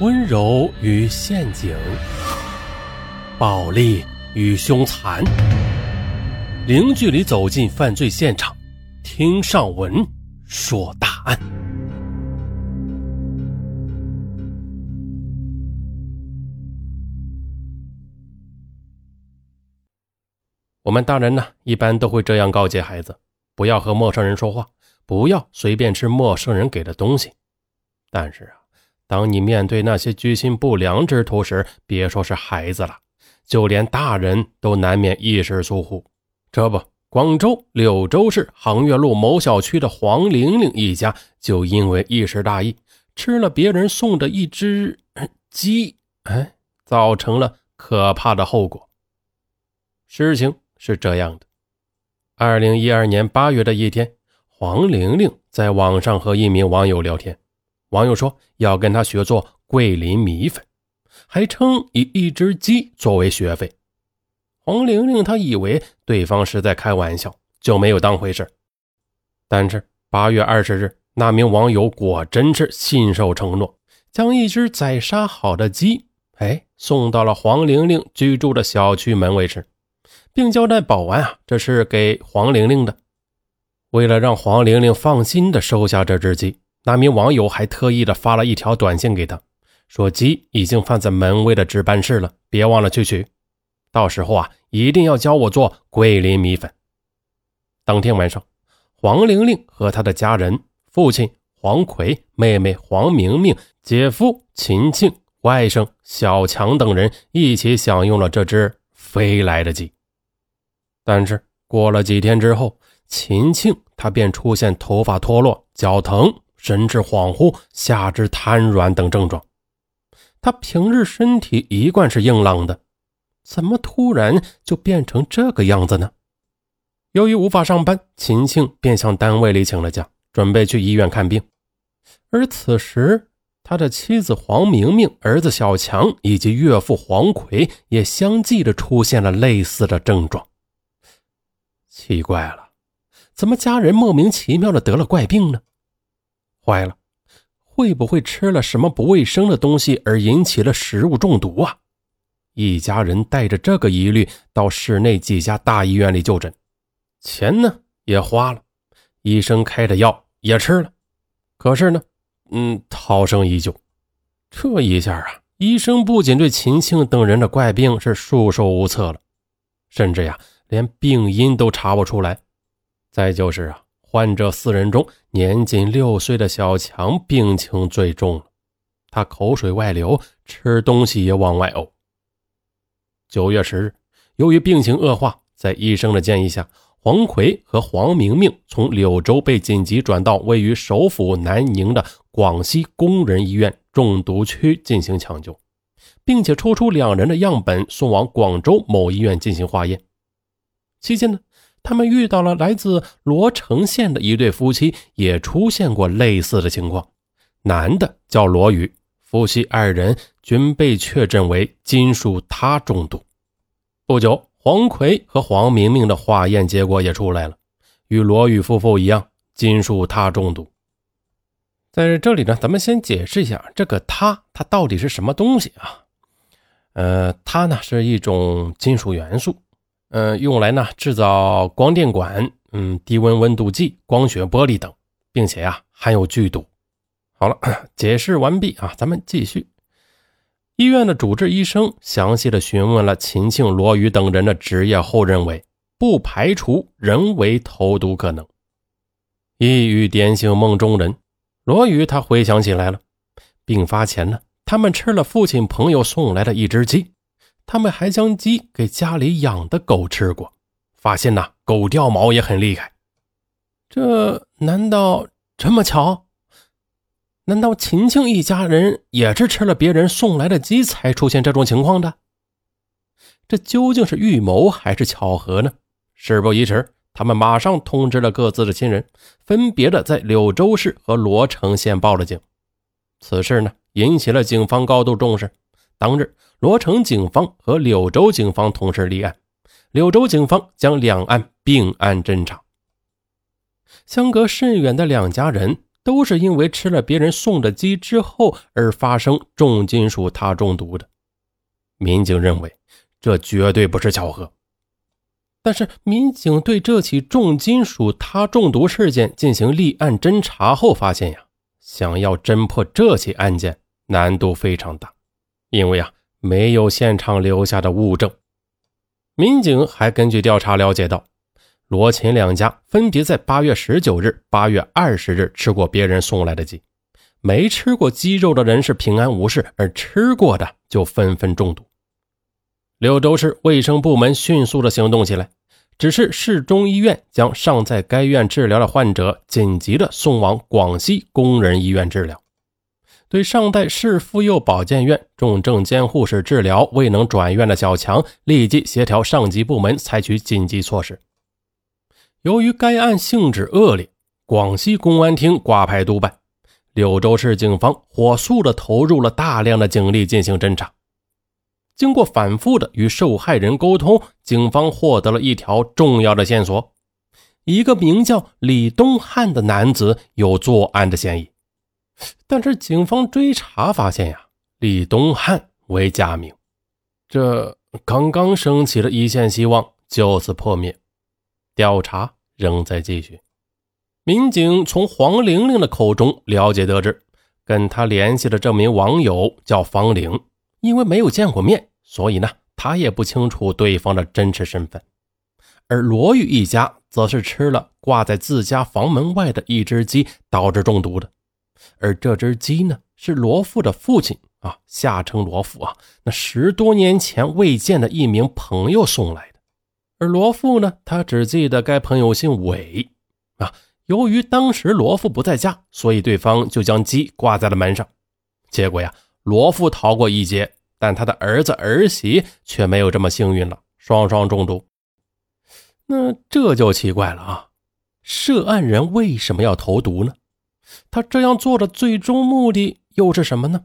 温柔与陷阱，暴力与凶残，零距离走进犯罪现场，听上文说大案。我们大人呢，一般都会这样告诫孩子：不要和陌生人说话，不要随便吃陌生人给的东西。但是啊。当你面对那些居心不良之徒时，别说是孩子了，就连大人都难免一时疏忽。这不，广州柳州市杭月路某小区的黄玲玲一家就因为一时大意，吃了别人送的一只鸡，哎，造成了可怕的后果。事情是这样的：二零一二年八月的一天，黄玲玲在网上和一名网友聊天。网友说要跟他学做桂林米粉，还称以一只鸡作为学费。黄玲玲她以为对方是在开玩笑，就没有当回事。但是八月二十日，那名网友果真是信守承诺，将一只宰杀好的鸡，哎，送到了黄玲玲居住的小区门卫室，并交代保安啊，这是给黄玲玲的。为了让黄玲玲放心的收下这只鸡。那名网友还特意的发了一条短信给他，说鸡已经放在门卫的值班室了，别忘了去取。到时候啊，一定要教我做桂林米粉。当天晚上，黄玲玲和她的家人、父亲黄奎、妹妹黄明明、姐夫秦庆、外甥小强等人一起享用了这只飞来的鸡。但是过了几天之后，秦庆他便出现头发脱落、脚疼。神志恍惚、下肢瘫软等症状，他平日身体一贯是硬朗的，怎么突然就变成这个样子呢？由于无法上班，秦庆便向单位里请了假，准备去医院看病。而此时，他的妻子黄明明、儿子小强以及岳父黄奎也相继的出现了类似的症状。奇怪了，怎么家人莫名其妙的得了怪病呢？坏了，会不会吃了什么不卫生的东西而引起了食物中毒啊？一家人带着这个疑虑到市内几家大医院里就诊，钱呢也花了，医生开的药也吃了，可是呢，嗯，涛声依旧。这一下啊，医生不仅对秦庆等人的怪病是束手无策了，甚至呀，连病因都查不出来。再就是啊。患者四人中，年仅六岁的小强病情最重，他口水外流，吃东西也往外呕。九月十日，由于病情恶化，在医生的建议下，黄奎和黄明明从柳州被紧急转到位于首府南宁的广西工人医院中毒区进行抢救，并且抽出两人的样本送往广州某医院进行化验。期间呢？他们遇到了来自罗城县的一对夫妻，也出现过类似的情况。男的叫罗宇，夫妻二人均被确诊为金属铊中毒。不久，黄奎和黄明明的化验结果也出来了，与罗宇夫妇一样，金属铊中毒。在这里呢，咱们先解释一下这个铊，它到底是什么东西啊？呃，它呢是一种金属元素。嗯，用来呢制造光电管、嗯低温温度计、光学玻璃等，并且啊含有剧毒。好了，解释完毕啊，咱们继续。医院的主治医生详细的询问了秦庆、罗宇等人的职业后，认为不排除人为投毒可能。一语点醒梦中人，罗宇他回想起来了，病发前呢，他们吃了父亲朋友送来的一只鸡。他们还将鸡给家里养的狗吃过，发现呐，狗掉毛也很厉害。这难道这么巧？难道秦庆一家人也是吃了别人送来的鸡才出现这种情况的？这究竟是预谋还是巧合呢？事不宜迟，他们马上通知了各自的亲人，分别的在柳州市和罗城县报了警。此事呢，引起了警方高度重视。当日。罗城警方和柳州警方同时立案，柳州警方将两案并案侦查。相隔甚远的两家人都是因为吃了别人送的鸡之后而发生重金属铊中毒的。民警认为这绝对不是巧合。但是，民警对这起重金属铊中毒事件进行立案侦查后发现呀，想要侦破这起案件难度非常大，因为啊没有现场留下的物证。民警还根据调查了解到，罗秦两家分别在八月十九日、八月二十日吃过别人送来的鸡，没吃过鸡肉的人是平安无事，而吃过的就纷纷中毒。柳州市卫生部门迅速的行动起来，只是市中医院将尚在该院治疗的患者紧急的送往广西工人医院治疗。对尚代市妇幼保健院重症监护室治疗未能转院的小强，立即协调上级部门采取紧急措施。由于该案性质恶劣，广西公安厅挂牌督办，柳州市警方火速的投入了大量的警力进行侦查。经过反复的与受害人沟通，警方获得了一条重要的线索：一个名叫李东汉的男子有作案的嫌疑。但是警方追查发现呀，李东汉为假名，这刚刚升起的一线希望就此破灭。调查仍在继续。民警从黄玲玲的口中了解得知，跟他联系的这名网友叫方玲。因为没有见过面，所以呢，他也不清楚对方的真实身份。而罗玉一家则是吃了挂在自家房门外的一只鸡，导致中毒的。而这只鸡呢，是罗富的父亲啊，下称罗富啊，那十多年前未见的一名朋友送来的。而罗富呢，他只记得该朋友姓韦啊。由于当时罗富不在家，所以对方就将鸡挂在了门上。结果呀。罗富逃过一劫，但他的儿子儿媳却没有这么幸运了，双双中毒。那这就奇怪了啊！涉案人为什么要投毒呢？他这样做的最终目的又是什么呢？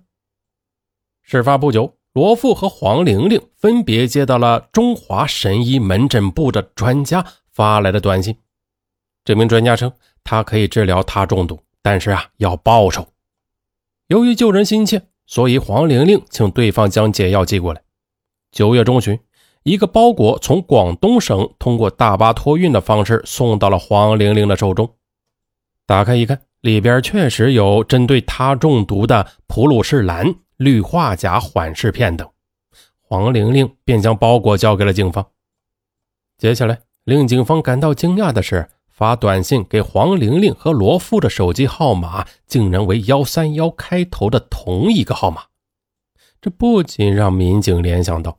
事发不久，罗富和黄玲玲分别接到了中华神医门诊部的专家发来的短信。这名专家称，他可以治疗他中毒，但是啊，要报酬。由于救人心切。所以，黄玲玲请对方将解药寄过来。九月中旬，一个包裹从广东省通过大巴托运的方式送到了黄玲玲的手中。打开一看，里边确实有针对他中毒的普鲁士蓝、氯化钾缓释片等。黄玲玲便将包裹交给了警方。接下来，令警方感到惊讶的是。发短信给黄玲玲和罗富的手机号码竟然为幺三幺开头的同一个号码，这不仅让民警联想到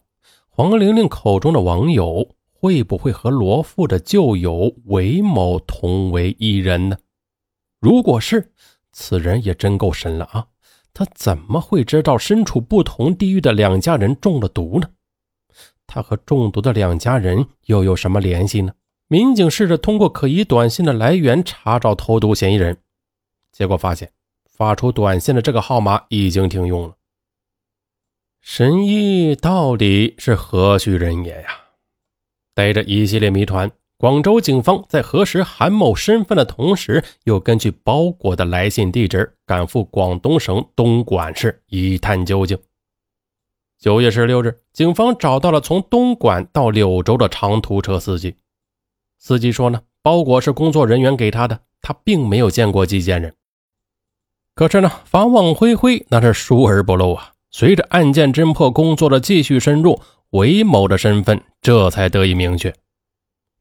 黄玲玲口中的网友会不会和罗富的旧友韦某同为一人呢？如果是，此人也真够神了啊！他怎么会知道身处不同地域的两家人中了毒呢？他和中毒的两家人又有什么联系呢？民警试着通过可疑短信的来源查找投毒嫌疑人，结果发现发出短信的这个号码已经停用了。神医到底是何许人也呀？带着一系列谜团，广州警方在核实韩某身份的同时，又根据包裹的来信地址赶赴广东省东莞市一探究竟。九月十六日，警方找到了从东莞到柳州的长途车司机。司机说呢，包裹是工作人员给他的，他并没有见过寄件人。可是呢，法网恢恢，那是疏而不漏啊。随着案件侦破工作的继续深入，韦某的身份这才得以明确。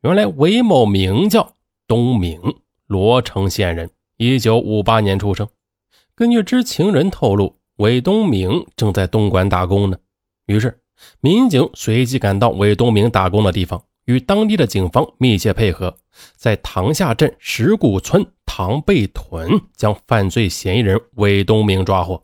原来韦某名叫东明，罗城县人，一九五八年出生。根据知情人透露，韦东明正在东莞打工呢。于是，民警随即赶到韦东明打工的地方。与当地的警方密切配合，在塘下镇石鼓村塘背屯将犯罪嫌疑人韦东明抓获。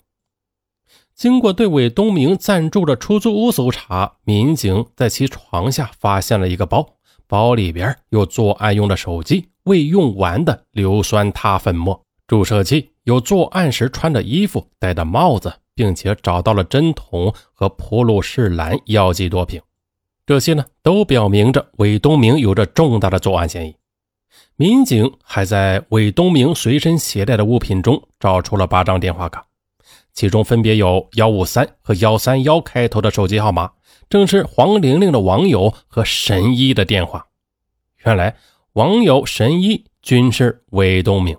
经过对韦东明暂住的出租屋搜查，民警在其床下发现了一个包，包里边有作案用的手机、未用完的硫酸铊粉末、注射器，有作案时穿的衣服、戴的帽子，并且找到了针筒和普鲁士蓝药剂多瓶。这些呢，都表明着韦东明有着重大的作案嫌疑。民警还在韦东明随身携带的物品中找出了八张电话卡，其中分别有幺五三和幺三幺开头的手机号码，正是黄玲玲的网友和神医的电话。原来，网友神医均是韦东明。